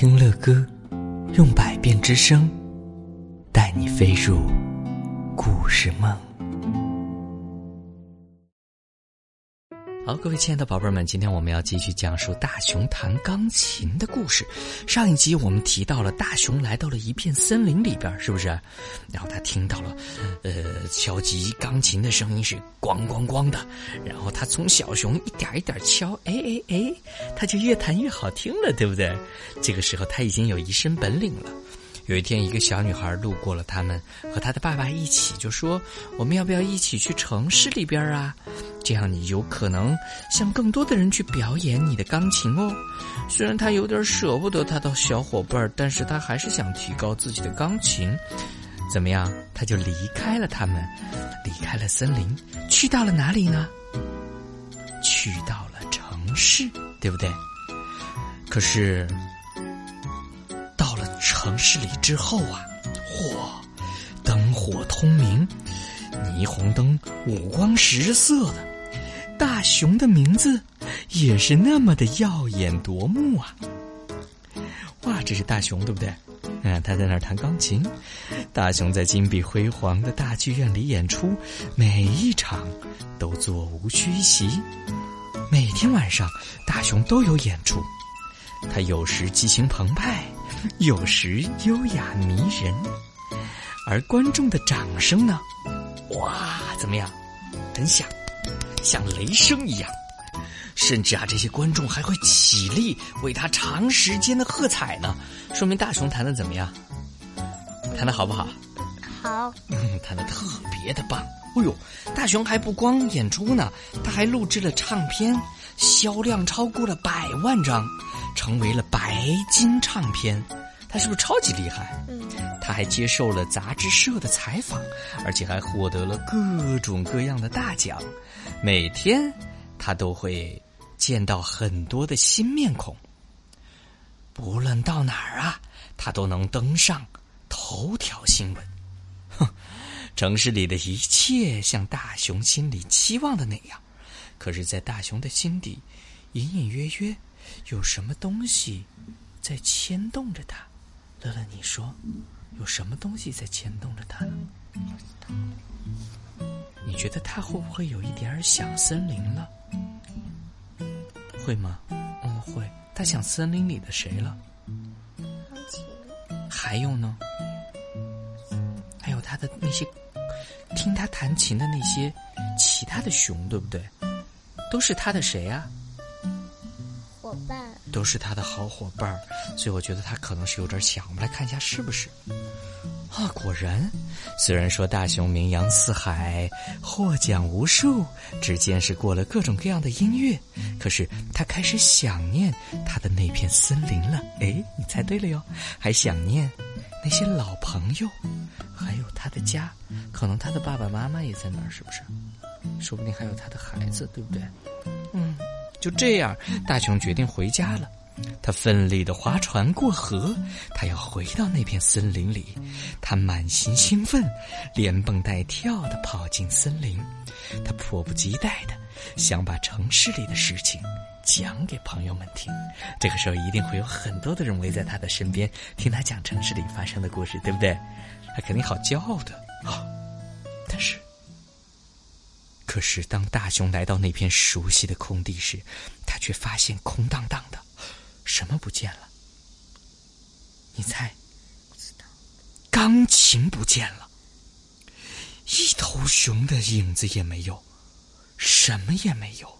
听乐歌，用百变之声，带你飞入故事梦。好，各位亲爱的宝贝们，今天我们要继续讲述大熊弹钢琴的故事。上一集我们提到了大熊来到了一片森林里边，是不是？然后他听到了，呃，敲击钢琴的声音是咣咣咣的。然后他从小熊一点一点敲，哎哎哎，他就越弹越好听了，对不对？这个时候他已经有一身本领了。有一天，一个小女孩路过了他们，和她的爸爸一起就说：“我们要不要一起去城市里边啊？这样你有可能向更多的人去表演你的钢琴哦。”虽然他有点舍不得他的小伙伴，但是他还是想提高自己的钢琴。怎么样？他就离开了他们，离开了森林，去到了哪里呢？去到了城市，对不对？可是到了。城市里之后啊，嚯，灯火通明，霓虹灯五光十色的，大熊的名字也是那么的耀眼夺目啊！哇，这是大熊对不对？嗯，他在那儿弹钢琴。大熊在金碧辉煌的大剧院里演出，每一场都座无虚席。每天晚上，大熊都有演出。他有时激情澎湃。有时优雅迷人，而观众的掌声呢？哇，怎么样？很响，像雷声一样。甚至啊，这些观众还会起立为他长时间的喝彩呢。说明大熊弹的怎么样？弹的好不好？好。嗯，弹的特别的棒。哎呦，大熊还不光演出呢，他还录制了唱片，销量超过了百万张。成为了白金唱片，他是不是超级厉害？嗯，他还接受了杂志社的采访，而且还获得了各种各样的大奖。每天，他都会见到很多的新面孔。不论到哪儿啊，他都能登上头条新闻。哼，城市里的一切像大熊心里期望的那样，可是，在大熊的心底，隐隐约约。有什么东西在牵动着他？乐乐，你说，有什么东西在牵动着他呢？你觉得他会不会有一点想森林了？会吗？嗯，会。他想森林里的谁了？还有呢？还有他的那些听他弹琴的那些其他的熊，对不对？都是他的谁啊？都是他的好伙伴儿，所以我觉得他可能是有点想。我们来看一下是不是？啊，果然，虽然说大熊名扬四海，获奖无数，只见是过了各种各样的音乐，可是他开始想念他的那片森林了。哎，你猜对了哟，还想念那些老朋友，还有他的家，可能他的爸爸妈妈也在那儿，是不是？说不定还有他的孩子，对不对？就这样，大熊决定回家了。他奋力的划船过河，他要回到那片森林里。他满心兴奋，连蹦带跳的跑进森林。他迫不及待的想把城市里的事情讲给朋友们听。这个时候，一定会有很多的人围在他的身边，听他讲城市里发生的故事，对不对？他肯定好骄傲的啊！但是。可是，当大熊来到那片熟悉的空地时，他却发现空荡荡的，什么不见了？你猜？不知道。钢琴不见了，一头熊的影子也没有，什么也没有。